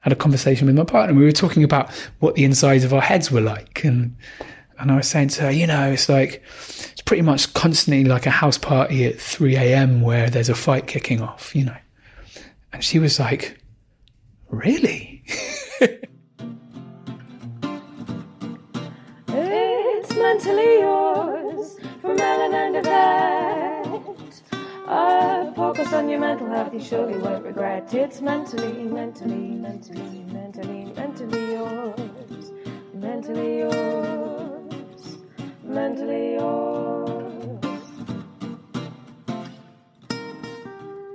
had a conversation with my partner. We were talking about what the insides of our heads were like, and and I was saying to her, you know, it's like it's pretty much constantly like a house party at three a.m. where there's a fight kicking off, you know. And she was like, "Really?" It's mentally yours from Ellen and Yvette. Focus on your mental health, you surely won't regret. It's mentally, mentally, mentally, mentally, mentally yours. Mentally yours. Mentally yours.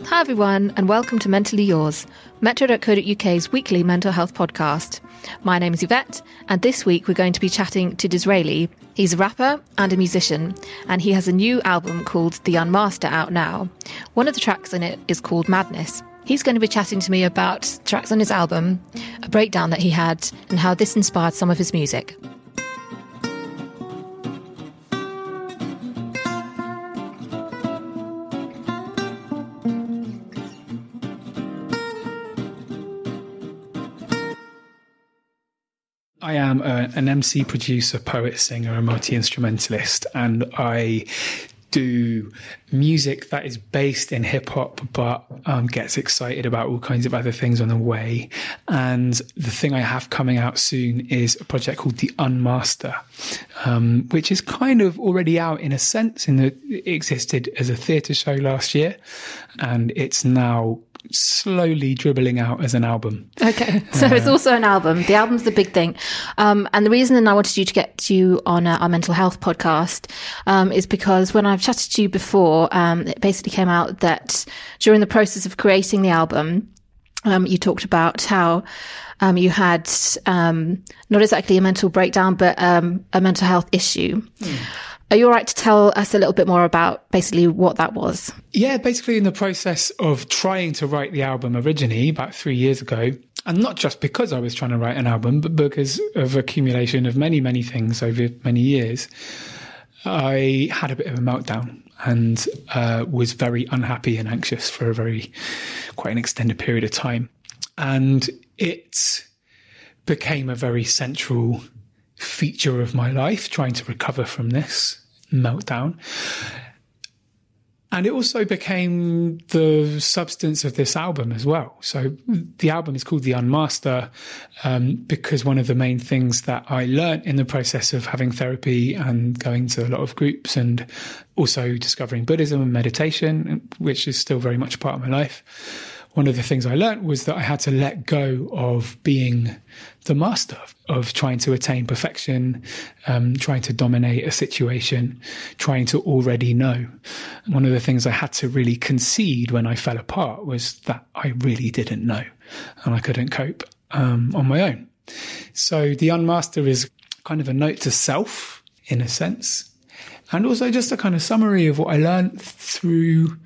Hi, everyone, and welcome to Mentally Yours, Metro.co.uk's weekly mental health podcast. My name is Yvette, and this week we're going to be chatting to Dizraeli. He's a rapper and a musician, and he has a new album called The Unmaster out now. One of the tracks in it is called Madness. He's going to be chatting to me about tracks on his album, a breakdown that he had, and how this inspired some of his music. I am a, an MC, producer, poet, singer, a multi instrumentalist, and I do music that is based in hip hop, but um, gets excited about all kinds of other things on the way. And the thing I have coming out soon is a project called The Unmaster, um, which is kind of already out in a sense, in it existed as a theatre show last year, and it's now slowly dribbling out as an album. Okay, so it's also an album. The album's the big thing, um, and the reason that I wanted you to get you on uh, our mental health podcast um, is because when I've chatted to you before, um, it basically came out that during the process of creating the album, um, you talked about how um, you had um, not exactly a mental breakdown, but um, a mental health issue. Are you all right to tell us a little bit more about basically what that was? Yeah, basically, in the process of trying to write the album originally about three years ago, and not just because I was trying to write an album, but because of accumulation of many, many things over many years, I had a bit of a meltdown and uh, was very unhappy and anxious for a very quite an extended period of time, and it became a very central feature of my life trying to recover from this meltdown. And it also became the substance of this album as well. So the album is called The Unmaster um, because one of the main things that I learned in the process of having therapy and going to a lot of groups and also discovering Buddhism and meditation, which is still very much part of my life, one of the things I learned was that I had to let go of being the master of trying to attain perfection, um, trying to dominate a situation, trying to already know. One of the things I had to really concede when I fell apart was that I really didn't know and I couldn't cope um, on my own. So the unmaster is kind of a note to self in a sense. And also just a kind of summary of what I learned through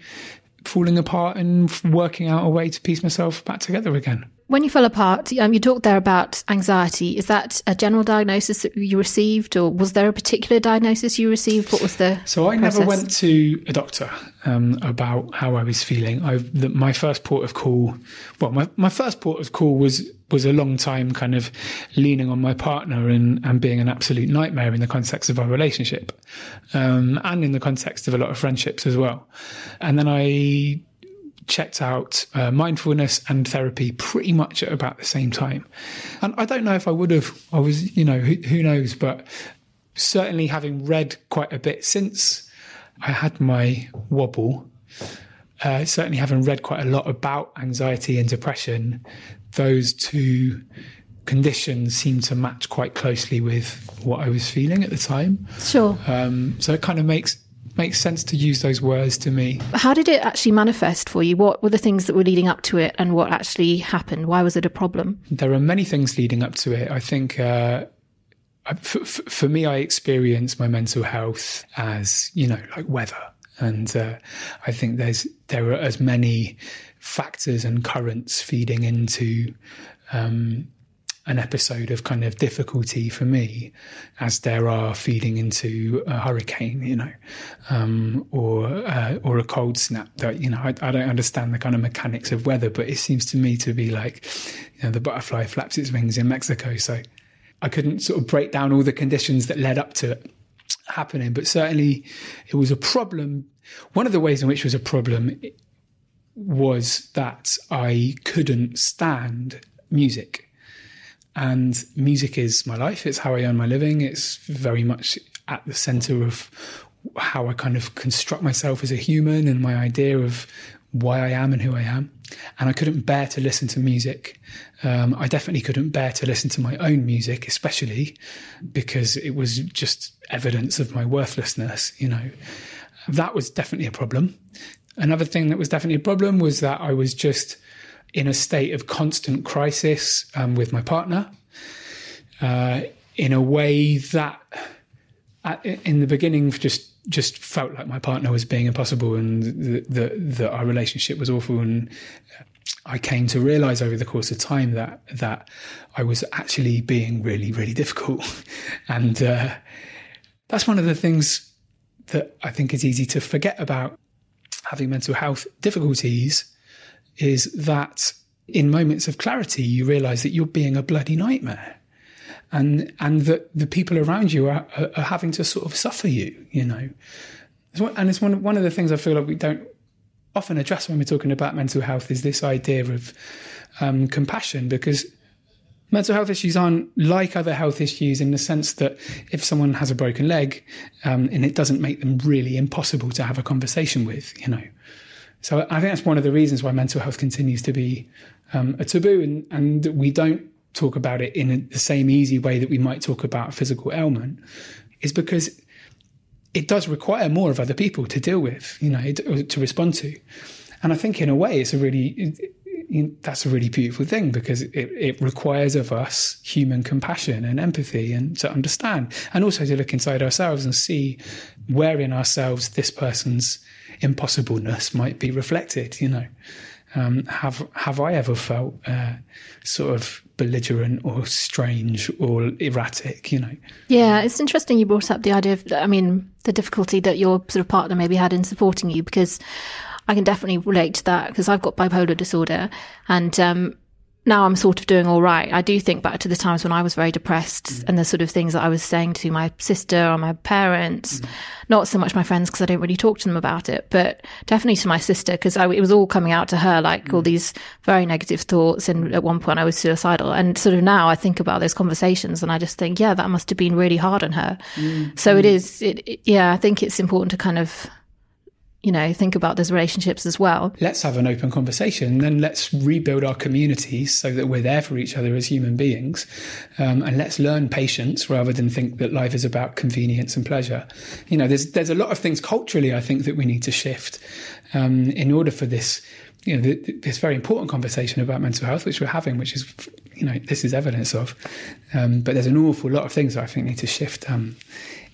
falling apart and working out a way to piece myself back together again. When you fell apart, um, you talked there about anxiety. Is that a general diagnosis that you received, or was there a particular diagnosis you received? What was the so I process? never went to a doctor um, about how I was feeling. I the, my first port of call, well, my, my first port of call was was a long time kind of leaning on my partner and, and being an absolute nightmare in the context of our relationship, um, and in the context of a lot of friendships as well. And then I checked out uh, mindfulness and therapy pretty much at about the same time. And I don't know if I would have, I was, you know, who, who knows, but certainly having read quite a bit since I had my wobble, uh, certainly having read quite a lot about anxiety and depression, those two conditions seem to match quite closely with what I was feeling at the time. Sure. Um, so it kind of makes makes sense to use those words to me. How did it actually manifest for you? What were the things that were leading up to it, and what actually happened? Why was it a problem? There are many things leading up to it. I think. Uh, for, for me, I experience my mental health as you know, like weather, and uh, I think there's there are as many factors and currents feeding into um, an episode of kind of difficulty for me as there are feeding into a hurricane, you know, um, or uh, or a cold snap. That you know, I, I, don't understand the kind of mechanics of weather, but it seems to me to be like, you know, the butterfly flaps its wings in Mexico. So I couldn't sort of break down all the conditions that led up to it happening, but certainly it was a problem. One of the ways in which it was a problem was that I couldn't stand music and music is my life. It's how I earn my living. It's very much at the center of how I kind of construct myself as a human and my idea of why I am and who I am. And I couldn't bear to listen to music. Um, I definitely couldn't bear to listen to my own music, especially because it was just evidence of my worthlessness, you know. That was definitely a problem. Another thing that was definitely a problem was that I was just in a state of constant crisis um, with my partner. Uh, in a way that at, in the beginning just just felt like my partner was being impossible and that our relationship was awful. And I came to realize over the course of time that that I was actually being really really difficult. And uh, that's one of the things that I think is easy to forget about. Having mental health difficulties is that in moments of clarity, you realize that you're being a bloody nightmare. And, and that the people around you are, are, are having to sort of suffer you, you know. And it's one, one of the things I feel like we don't often address when we're talking about mental health is this idea of um, compassion because mental health issues aren't like other health issues in the sense that if someone has a broken leg um, and it doesn't make them really impossible to have a conversation with, you know, so I think that's one of the reasons why mental health continues to be um, a taboo, and, and we don't talk about it in the same easy way that we might talk about physical ailment, is because it does require more of other people to deal with, you know, to respond to. And I think in a way, it's a really that's a really beautiful thing because it, it requires of us human compassion and empathy and to understand, and also to look inside ourselves and see where in ourselves this person's impossibleness might be reflected. You know, um, have have I ever felt uh, sort of belligerent or strange or erratic? You know. Yeah, it's interesting you brought up the idea of, I mean, the difficulty that your sort of partner maybe had in supporting you because. I can definitely relate to that because I've got bipolar disorder and um, now I'm sort of doing all right. I do think back to the times when I was very depressed mm. and the sort of things that I was saying to my sister or my parents, mm. not so much my friends because I don't really talk to them about it, but definitely to my sister because it was all coming out to her like mm. all these very negative thoughts. And at one point I was suicidal. And sort of now I think about those conversations and I just think, yeah, that must have been really hard on her. Mm. So it mm. it, it, yeah, I think it's important to kind of you know, think about those relationships as well. Let's have an open conversation, then let's rebuild our communities so that we're there for each other as human beings, um, and let's learn patience rather than think that life is about convenience and pleasure. You know, there's there's a lot of things culturally I think that we need to shift um, in order for this. You know, this very important conversation about mental health, which we're having, which is, you know, this is evidence of. Um, but there's an awful lot of things that I think need to shift um,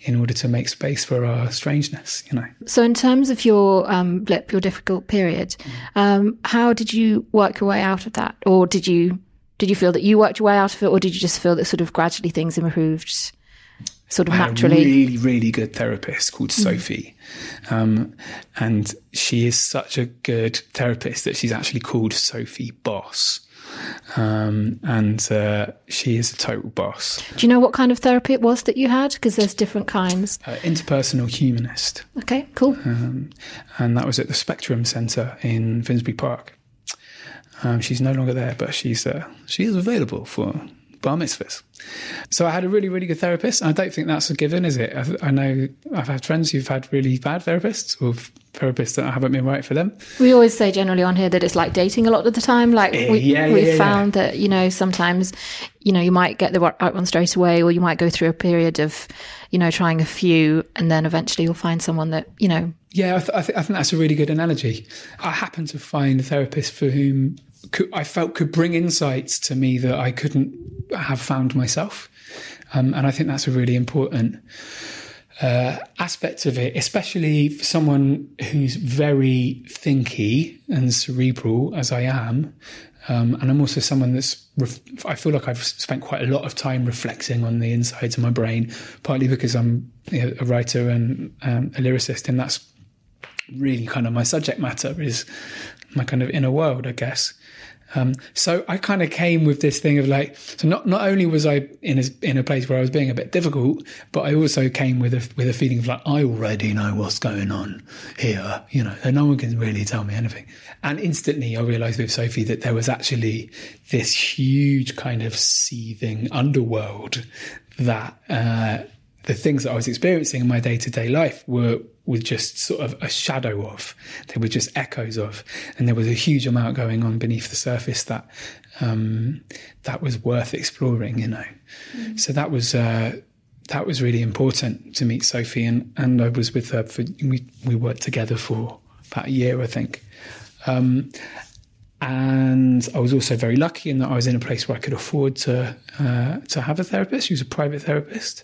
in order to make space for our strangeness, you know. So, in terms of your um, blip, your difficult period, um, how did you work your way out of that, or did you did you feel that you worked your way out of it, or did you just feel that sort of gradually things improved, sort of I had naturally? a really, really good therapist called Sophie. Um, and she is such a good therapist that she's actually called Sophie Boss. Um, and uh, she is a total boss. Do you know what kind of therapy it was that you had? Because there's different kinds. Uh, interpersonal humanist. Okay, cool. Um, and that was at the Spectrum Centre in Finsbury Park. Um, she's no longer there, but she's uh, she is available for bar mitzvahs. So I had a really, really good therapist. I don't think that's a given, is it? I, I know I've had friends who've had really bad therapists or therapists that haven't been right for them. We always say generally on here that it's like dating a lot of the time. Like Eh, we, yeah, yeah, we've yeah, found that you know sometimes you know you might get the right right one straight away, or you might go through a period of you know trying a few, and then eventually you'll find someone that you know. Yeah, I, th- I, th- I think that's a really good analogy. I happen to find a therapist for whom could, I felt could bring insights to me that I couldn't have found myself. Um, and I think that's a really important uh, aspect of it, especially for someone who's very thinky and cerebral, as I am. Um, and I'm also someone that's, ref- I feel like I've spent quite a lot of time reflecting on the insides of my brain, partly because I'm you know, a writer and um, a lyricist, and that's really kind of my subject matter is my kind of inner world, I guess. Um, so I kind of came with this thing of like, so not not only was I in a in a place where I was being a bit difficult, but I also came with a with a feeling of like I already know what's going on here, you know, and no one can really tell me anything. And instantly, I realised with Sophie that there was actually this huge kind of seething underworld that. Uh, the things that I was experiencing in my day to day life were were just sort of a shadow of. They were just echoes of, and there was a huge amount going on beneath the surface that um, that was worth exploring. You know, so that was. Uh, that was really important to meet Sophie, and, and I was with her for we we worked together for about a year, I think. Um, and I was also very lucky in that I was in a place where I could afford to uh, to have a therapist. She was a private therapist,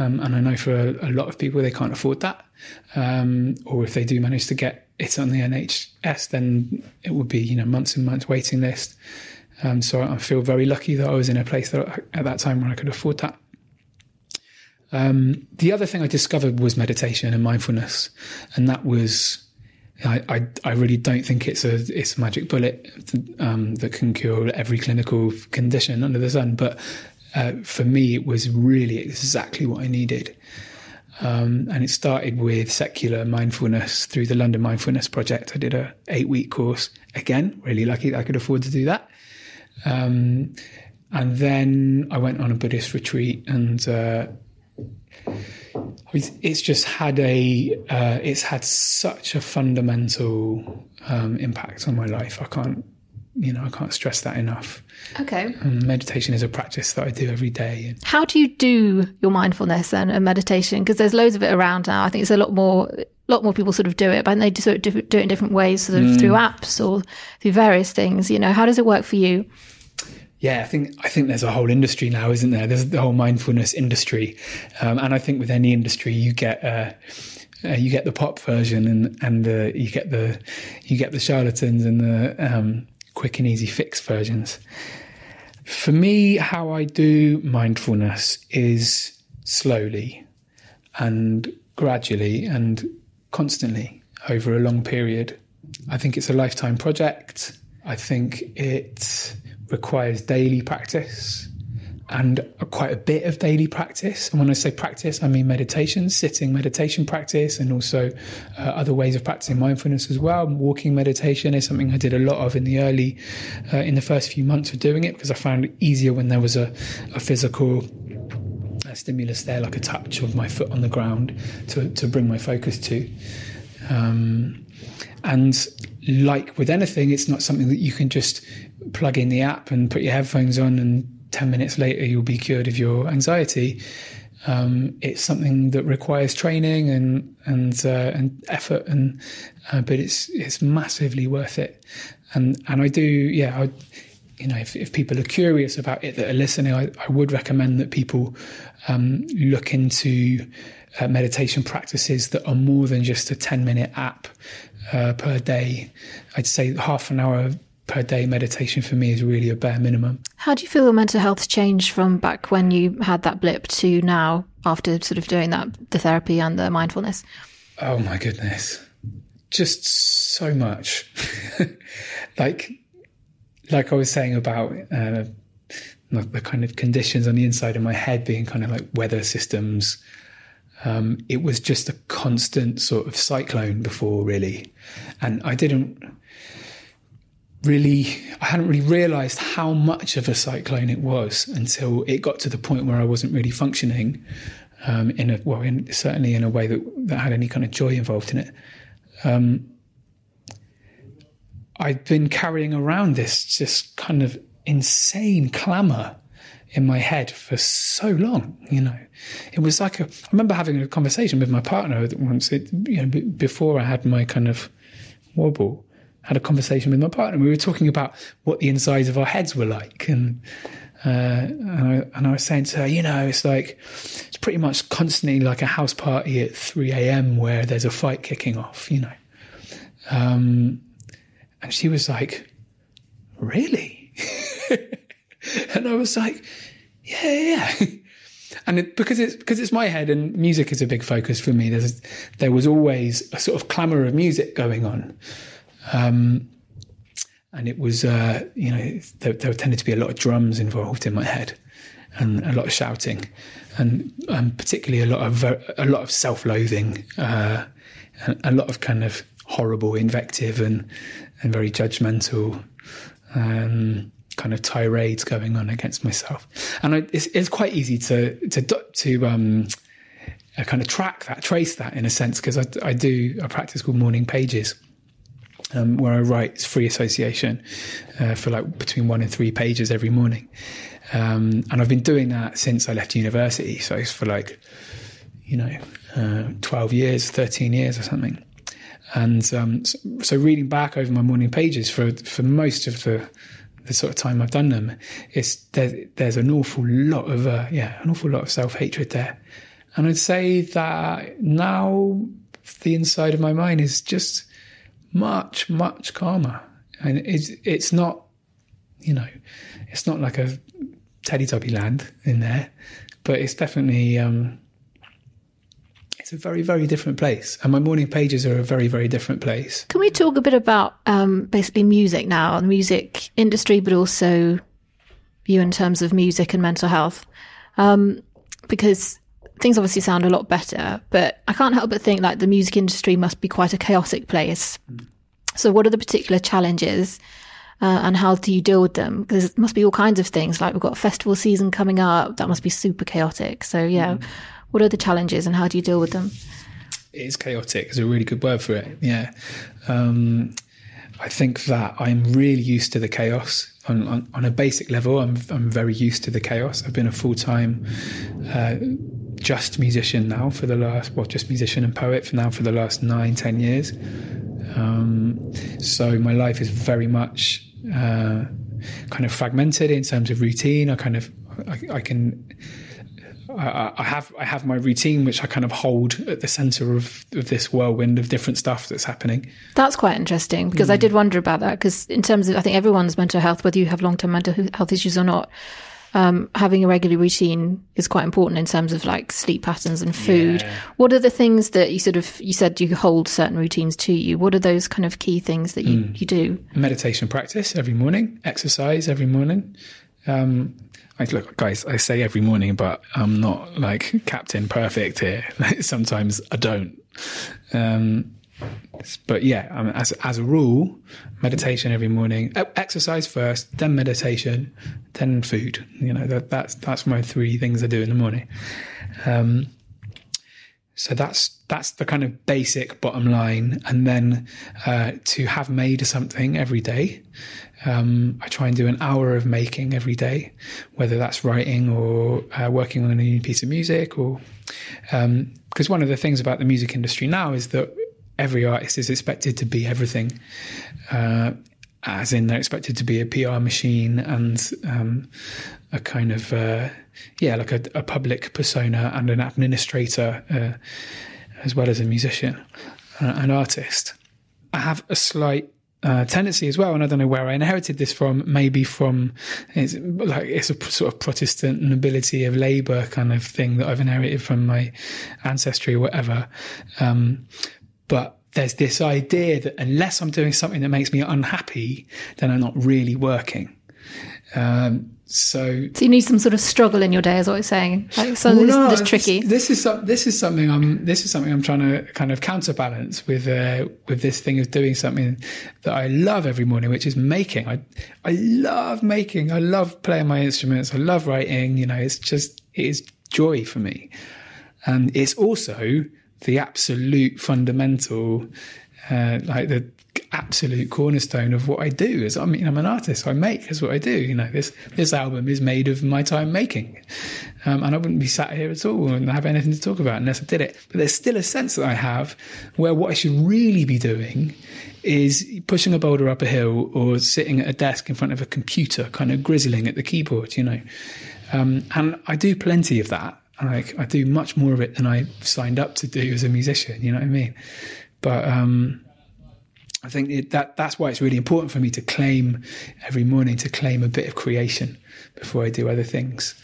um, and I know for a, a, lot of people they can't afford that, um, or if they do manage to get it on the NHS, then it would be you know months and months waiting list. Um, so I feel very lucky that I was in a place that at that time where I could afford that. Um, the other thing I discovered was meditation and mindfulness, and that was I, I, I, really don't think it's a it's a magic bullet um, that can cure every clinical condition under the sun. But uh, for me, it was really exactly what I needed. Um, and it started with secular mindfulness through the London Mindfulness Project. I did a eight week course. Again, really lucky that I could afford to do that. Um, and then I went on a Buddhist retreat and. Uh, it's just had a uh, it's had such a fundamental um, impact on my life. I can't you know I can't stress that enough. Okay. Um, meditation is a practice that I do every day. How do you do your mindfulness and, and meditation? Because there's loads of it around now. I think it's a lot more a lot more people sort of do it, but they do it, do it in different ways, sort of mm. through apps or through various things. You know, how does it work for you? Yeah, I think I think there's a whole industry now, isn't there? There's the whole mindfulness industry, um, and I think with any industry, you get uh, uh, you get the pop version, and and you get the you get the charlatans and the um, quick and easy fix versions. For me, how I do mindfulness is slowly and gradually and constantly over a long period. I think it's a lifetime project. I think it requires daily practice and quite a bit of daily practice. And when I say practice, I mean meditation, sitting meditation practice, and also uh, other ways of practicing mindfulness as well. Walking meditation is something I did a lot of in the early, uh, in the first few months of doing it because I found it easier when there was a, a physical uh, stimulus there, like a touch of my foot on the ground to, to bring my focus to. Um, and like with anything, it's not something that you can just plug in the app and put your headphones on, and 10 minutes later, you'll be cured of your anxiety. Um, it's something that requires training and and uh, and effort, and uh, but it's it's massively worth it. And and I do, yeah, I, you know, if, if people are curious about it that are listening, I, I would recommend that people um, look into uh, meditation practices that are more than just a 10 minute app uh, per day. I'd say half an hour per day meditation for me is really a bare minimum. How do you feel your mental health's changed from back when you had that blip to now after sort of doing that, the therapy and the mindfulness? Oh my goodness. Just so much. like, like I was saying about uh, the kind of conditions on the inside of my head being kind of like weather systems. Um, it was just a constant sort of cyclone before, really. And I didn't really, I hadn't really realized how much of a cyclone it was until it got to the point where I wasn't really functioning um, in a, well, in, certainly in a way that, that had any kind of joy involved in it. Um, I'd been carrying around this just kind of insane clamor in my head for so long. You know, it was like a. I remember having a conversation with my partner once. It, you know, before I had my kind of wobble, had a conversation with my partner. We were talking about what the insides of our heads were like, and uh, and, I, and I was saying to her, you know, it's like it's pretty much constantly like a house party at three a.m. where there's a fight kicking off. You know, um, and she was like, really? and I was like, yeah, yeah. And it, because it's because it's my head and music is a big focus for me. There's there was always a sort of clamour of music going on, um, and it was uh, you know there, there, tended to be a lot of drums involved in my head, and a lot of shouting, and particularly a lot of a lot of self-loathing, uh, a lot of kind of horrible invective and and very judgmental. Um, kind of tirades going on against myself, and I, it's, it's, quite easy to to to um, uh, kind of track that, trace that in a sense, because I, I, do a practice called morning pages. Um, where I write free association uh, for like between one and three pages every morning, um, and I've been doing that since I left university. So it's for like, you know, uh, twelve years, thirteen years or something. And um, so, so, reading back over my morning pages for for most of the the sort of time I've done them, it's there, there's an awful lot of uh, yeah, an awful lot of self hatred there, and I'd say that now the inside of my mind is just much much calmer, and it's it's not, you know, it's not like a teddy Teletubby land in there, but it's definitely. Um, it's a very, very different place. And my morning pages are a very, very different place. Can we talk a bit about um, basically music now, the music industry, but also you in terms of music and mental health? Um, because things obviously sound a lot better, but I can't help but think like the music industry must be quite a chaotic place. Mm. So, what are the particular challenges? Uh, and how do you deal with them? Because it must be all kinds of things. Like we've got festival season coming up, that must be super chaotic. So yeah, mm. What are the challenges and how do you deal with them? It's chaotic is a really good word for it. Yeah. Um, I think that I'm really used to the chaos. On, on, on, a basic level, I'm, I'm very used to the chaos. I've been a full time uh, just musician now for the last, well, just musician and poet for now for the last nine, ten years. Um, so my life is very much uh, kind of fragmented in terms of routine. I kind of, I, I can I, I, have I have my routine, which I kind of hold at the center of, of this whirlwind of different stuff that's happening. That's quite interesting because mm. I did wonder about that. Because in terms of, I think everyone's mental health, whether you have long term mental health issues or not, um, having a regular routine is quite important in terms of like sleep patterns and food. Yeah. What are the things that you sort of you said you hold certain routines to you? What are those kind of key things that you, mm. you do? Meditation practice every morning, exercise every morning. Um, I look, guys, I say every morning, but I'm not like Captain Perfect here. Sometimes I don't. Um, but yeah, I mean, as as a rule, meditation every morning, exercise first, then meditation, then food. You know that that's that's my three things I do in the morning. Um, so that's that's the kind of basic bottom line. And then uh, to have made something every day, um, I try and do an hour of making every day, whether that's writing or uh, working on a new piece of music. Or because um, one of the things about the music industry now is that every artist is expected to be everything. Uh, as in they're expected to be a PR machine and um, a kind of uh, yeah, like a, a, public persona and an administrator, uh, as well as a musician, uh, an artist. I have a slight uh, tendency as well, and I don't know where I inherited this from. Maybe from it's like it's a sort of Protestant nobility of labour kind of thing that I've inherited from my ancestry or whatever. Um, but there's this idea that unless I'm doing something that makes me unhappy, then I'm not really working. Um, so, so you need some sort of struggle in your day, is what you're saying. Like something well, no, tricky. This is this is something I'm this is something I'm trying to kind of counterbalance with uh, with this thing of doing something that I love every morning, which is making. I I love making. I love playing my instruments. I love writing. You know, it's just it is joy for me, and it's also the absolute fundamental, uh, like the absolute cornerstone of what I do. Is I mean, I'm an artist. I make is what I do. You know, this this album is made of my time making, um, and I wouldn't be sat here at all and have anything to talk about unless I did it. But there's still a sense that I have where what I should really be doing is pushing a boulder up a hill or sitting at a desk in front of a computer, kind of grizzling at the keyboard. You know, um, and I do plenty of that. Like I do much more of it than I signed up to do as a musician. You know what I mean? But um, I think it, that that's why it's really important for me to claim every morning to claim a bit of creation before I do other things.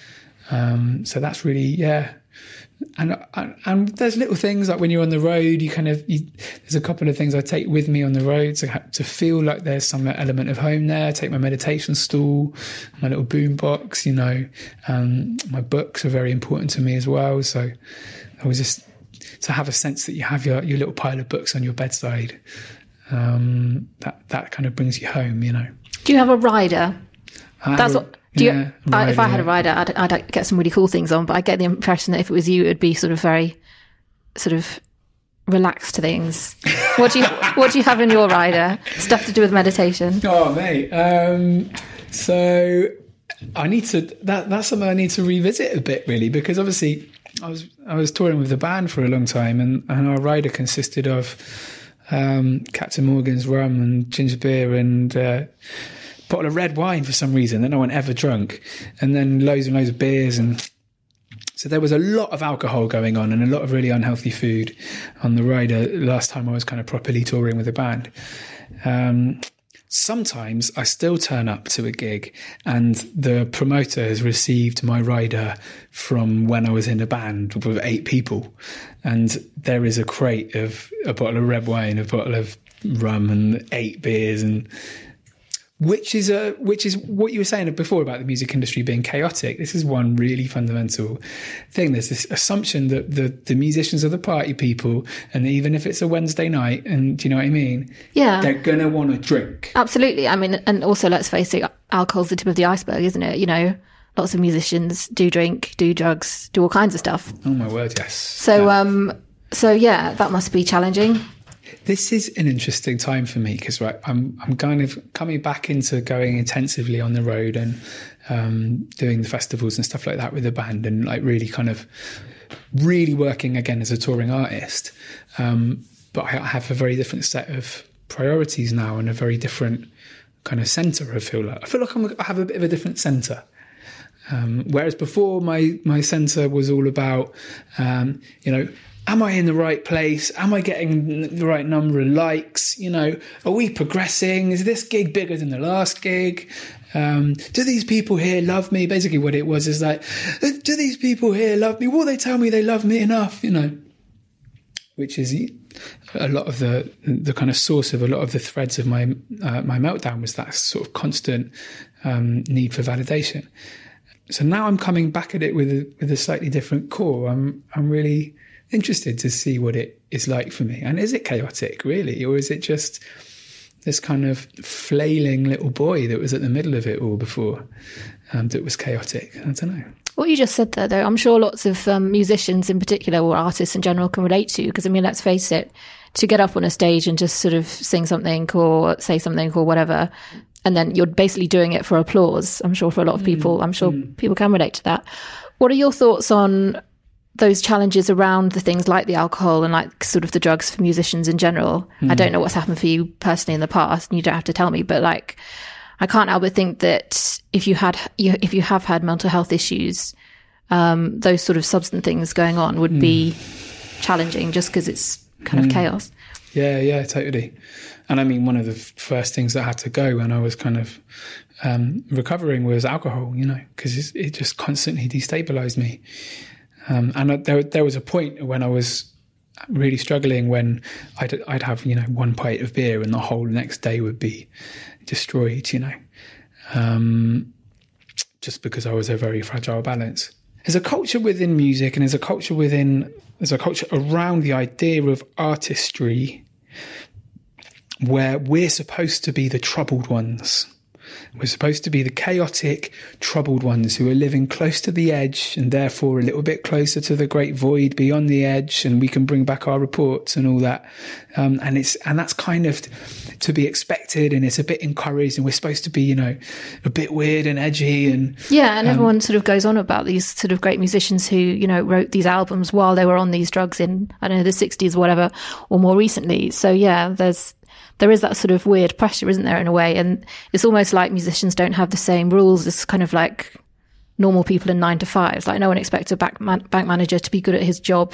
Um, so that's really yeah. And, and, there's little things like when you're on the road, you kind of you, there's a couple of things I take with me on the road to to feel like there's some element of home there. I take my meditation stool, my little boom box, you know. Um, my books are very important to me as well. So I was just to have a sense that you have your your little pile of books on your bedside um, that that kind of brings you home, you know. Do you have a rider? That's a, what. Do yeah, you, rider, if I had a rider, I'd, I'd get some really cool things on. But I get the impression that if it was you, it'd be sort of very, sort of relaxed things. What do you What do you have in your rider? Stuff to do with meditation? Oh, mate. Um, so I need to. That that's something I need to revisit a bit, really, because obviously I was I was touring with the band for a long time, and, and our rider consisted of um, Captain Morgan's rum and ginger beer and uh, bottle of red wine for some reason that no one ever drunk, and then loads and loads of beers and. So there was a lot of alcohol going on and a lot of really unhealthy food on the ride. Uh, last time I was kind of properly touring with a band. Um, sometimes I still turn up to a gig and the promoter has received my rider from when I was in a band with eight people. And there is a crate of a bottle of red wine, a bottle of rum and eight beers and which is a which is what you were saying before about the music industry being chaotic. This is one really fundamental thing. There's this assumption that the the musicians are the party people, and even if it's a Wednesday night, and do you know what I mean? Yeah, they're gonna want to drink. Absolutely. I mean, and also let's face it, alcohol's the tip of the iceberg, isn't it? You know, lots of musicians do drink, do drugs, do all kinds of stuff. Oh my word, yes. So, yeah. um, so yeah, that must be challenging this is an interesting time for me because right, I'm I'm kind of coming back into going intensively on the road and um, doing the festivals and stuff like that with the band and like really kind of really working again as a touring artist. Um, but I have a very different set of priorities now and a very different kind of center. I feel like I feel like I'm, I have a bit of a different center. Um, whereas before, my my center was all about, um, you know, am I in the right place? Am I getting the right number of likes? You know, are we progressing? Is this gig bigger than the last gig? Um, do these people here love me? Basically, what it was is like, do these people here love me? Will they tell me they love me enough? You know, which is a lot of the the kind of source of a lot of the threads of my uh, my meltdown was that sort of constant um, need for validation. So now I'm coming back at it with a, with a slightly different core. I'm I'm really interested to see what it is like for me. And is it chaotic, really? Or is it just this kind of flailing little boy that was at the middle of it all before um, that was chaotic? I don't know. What you just said there, though, I'm sure lots of um, musicians in particular or artists in general can relate to. Because, I mean, let's face it, to get up on a stage and just sort of sing something or say something or whatever, and then you're basically doing it for applause. I'm sure for a lot of people, I'm sure mm. people can relate to that. What are your thoughts on those challenges around the things like the alcohol and like sort of the drugs for musicians in general. I don't know what's happened for you personally in the past, and you don't have to tell me, but like, I can't help but think that if you had, you, if you have had mental health issues, um, those sort of substance things going on would be challenging just because it's kind of chaos. Yeah, yeah, totally. And I mean, one of the first things that had to go when I was kind of um, recovering was alcohol, you know, because it just constantly destabilized me. Um, and there, there was a point when I was really struggling when I'd, I'd have, you know, one pint of beer and the whole next day would be destroyed, you know, um, just because I was a very fragile balance. There's a culture within music and there's a culture within, there's a culture around the idea of artistry where we're supposed to be the troubled ones. We're supposed to be the chaotic, troubled ones who are living close to the edge and therefore a little bit closer to the great void beyond the edge, and we can bring back our reports and all that. Um, and it's and that's kind of to be expected, and it's a bit encouraged, and we're supposed to be, you know, a bit weird and edgy, and Yeah, and everyone sort of goes on about these sort of great musicians who, you know, wrote these albums while they were on these drugs in, I don't know, the 60s or whatever, or more recently. So, yeah, there's, there is that sort of weird pressure, isn't there, in a way? And it's almost like musicians don't have the same rules as kind of like normal people in nine to fives. Like, no one expects a bank, man- bank manager to be good at his job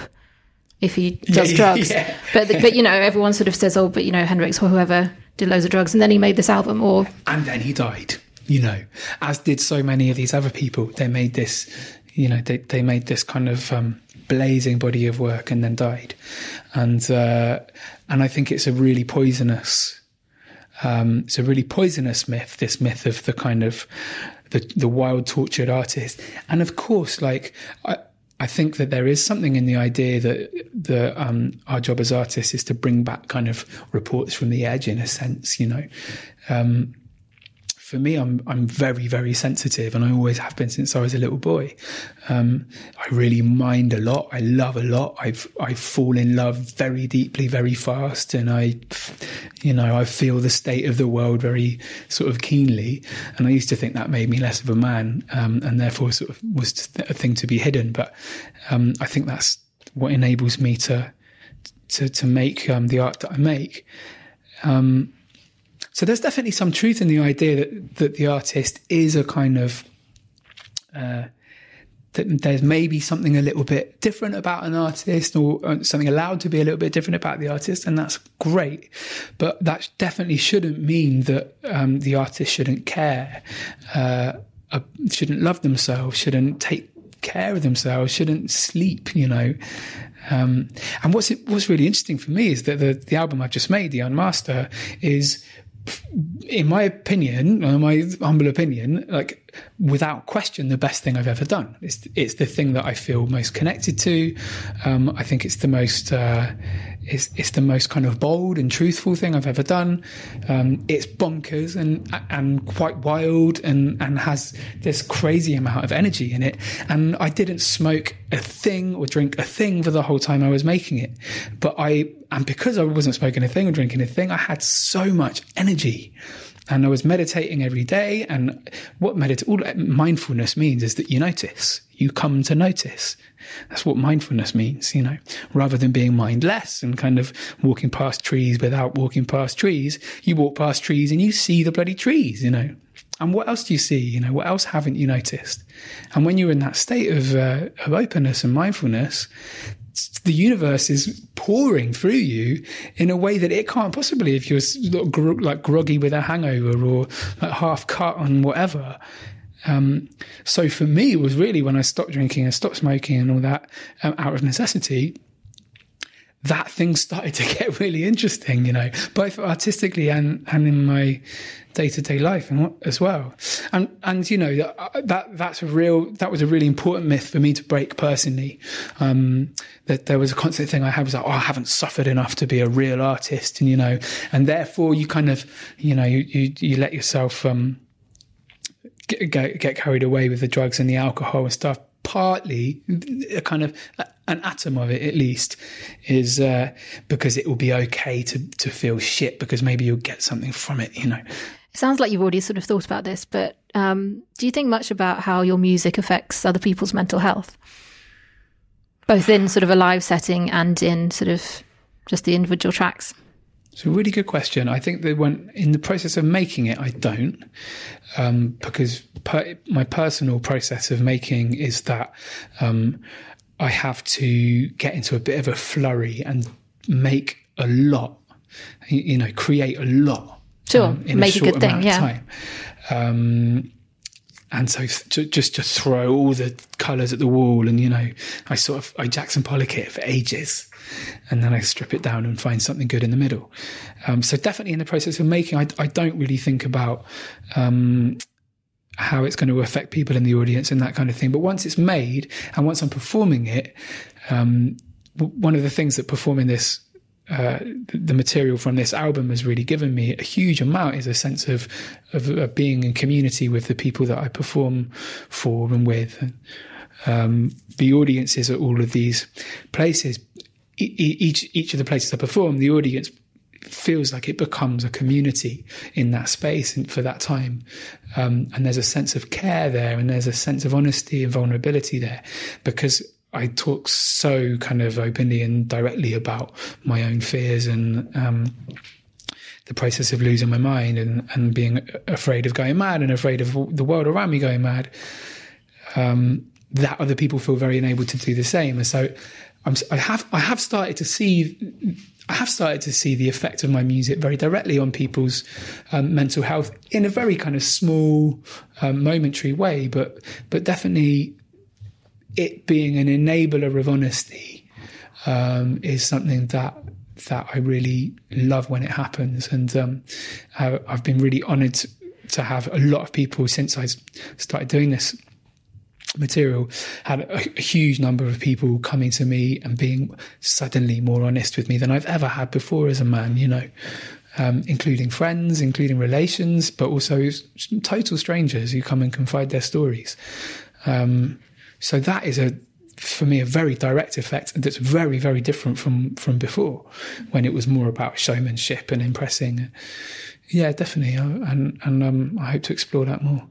if he does drugs. yeah. But, but, you know, everyone sort of says, oh, but, you know, Hendrix or whoever did loads of drugs and then he made this album or and then he died. You know, as did so many of these other people. They made this, you know, they they made this kind of um, blazing body of work and then died, and uh, and I think it's a really poisonous. Um, it's a really poisonous myth. This myth of the kind of the the wild tortured artist, and of course, like I. I think that there is something in the idea that the um, our job as artists is to bring back kind of reports from the edge, in a sense, you know. Um, for me, I'm I'm very very sensitive, and I always have been since I was a little boy. Um, I really mind a lot. I love a lot. I've I fall in love very deeply, very fast, and I, you know, I feel the state of the world very sort of keenly. And I used to think that made me less of a man, um, and therefore sort of was a thing to be hidden. But um, I think that's what enables me to to to make um, the art that I make. Um, so there's definitely some truth in the idea that that the artist is a kind of uh, that there's maybe something a little bit different about an artist or uh, something allowed to be a little bit different about the artist, and that's great. But that definitely shouldn't mean that um, the artist shouldn't care, uh, uh, shouldn't love themselves, shouldn't take care of themselves, shouldn't sleep, you know. Um, and what's it, what's really interesting for me is that the, the album I've just made, The Unmaster, is in my opinion, or my humble opinion, like without question, the best thing I've ever done. It's it's the thing that I feel most connected to. Um, I think it's the most uh, it's it's the most kind of bold and truthful thing I've ever done. Um, it's bonkers and and quite wild and and has this crazy amount of energy in it. And I didn't smoke a thing or drink a thing for the whole time I was making it, but I and because I wasn't smoking a thing or drinking a thing, I had so much energy. And I was meditating every day. And what medit- all mindfulness means is that you notice, you come to notice. That's what mindfulness means, you know, rather than being mindless and kind of walking past trees without walking past trees. You walk past trees and you see the bloody trees, you know. And what else do you see? You know, what else haven't you noticed? And when you're in that state of, uh, of openness and mindfulness, the universe is pouring through you in a way that it can't possibly if you're like groggy with a hangover or like half cut on whatever. Um, so for me, it was really when I stopped drinking and stopped smoking and all that um, out of necessity. That thing started to get really interesting, you know, both artistically and, and in my day to day life as well. And and you know that, that that's a real that was a really important myth for me to break personally. Um, that there was a constant thing I had was like, oh, I haven't suffered enough to be a real artist, and you know, and therefore you kind of you know you you, you let yourself um, get get carried away with the drugs and the alcohol and stuff. Partly, a kind of an atom of it at least is uh, because it will be okay to to feel shit because maybe you'll get something from it, you know. It sounds like you've already sort of thought about this, but um, do you think much about how your music affects other people's mental health? both in sort of a live setting and in sort of just the individual tracks? It's a really good question. I think that when in the process of making it, I don't, um, because per, my personal process of making is that um, I have to get into a bit of a flurry and make a lot, you know, create a lot. Sure, um, in make a, a short good thing, amount yeah. of time. Um, and so to, just to throw all the colours at the wall, and you know, I sort of I Jackson Pollock it for ages, and then I strip it down and find something good in the middle. Um, so definitely in the process of making, I, I don't really think about um, how it's going to affect people in the audience and that kind of thing. But once it's made and once I'm performing it, um, one of the things that performing this uh, the material from this album has really given me a huge amount is a sense of, of, of being in community with the people that I perform for and with. And, um, the audiences at all of these places, e- each each of the places I perform, the audience feels like it becomes a community in that space and for that time. Um, and there's a sense of care there, and there's a sense of honesty and vulnerability there, because I talk so kind of openly and directly about my own fears and um, the process of losing my mind and, and being afraid of going mad and afraid of the world around me going mad. Um, that other people feel very enabled to do the same, and so I'm, I have I have started to see I have started to see the effect of my music very directly on people's um, mental health in a very kind of small, um, momentary way, but but definitely it being an enabler of honesty um, is something that that I really love when it happens, and um, I've been really honoured to have a lot of people since I started doing this material had a, a, huge number of people coming to me and being suddenly more honest with me than I've ever had before as a man, you know, um, including friends, including relations, but also total strangers who come and confide their stories. Um, so that is a, for me, a very direct effect that's very, very different from, from before when it was more about showmanship and impressing. Yeah, definitely. And, and um, I hope to explore that more.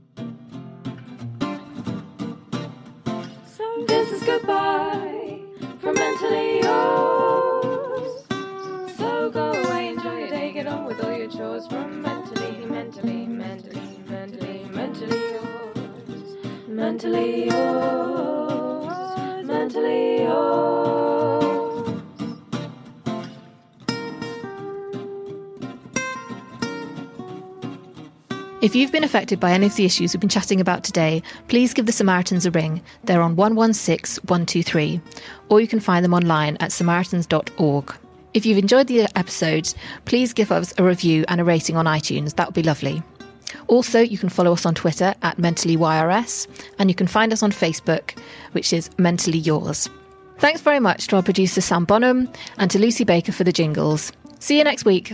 So go away, enjoy your day, get on with all your chores from mentally, mentally, mentally, mentally, mentally yours. Mentally yours. Mentally yours. If you've been affected by any of the issues we've been chatting about today, please give the Samaritans a ring. They're on 116 123, or you can find them online at samaritans.org. If you've enjoyed the episode, please give us a review and a rating on iTunes. That would be lovely. Also, you can follow us on Twitter at MentallyYRS, and you can find us on Facebook, which is Mentally Yours. Thanks very much to our producer Sam Bonham and to Lucy Baker for the jingles. See you next week.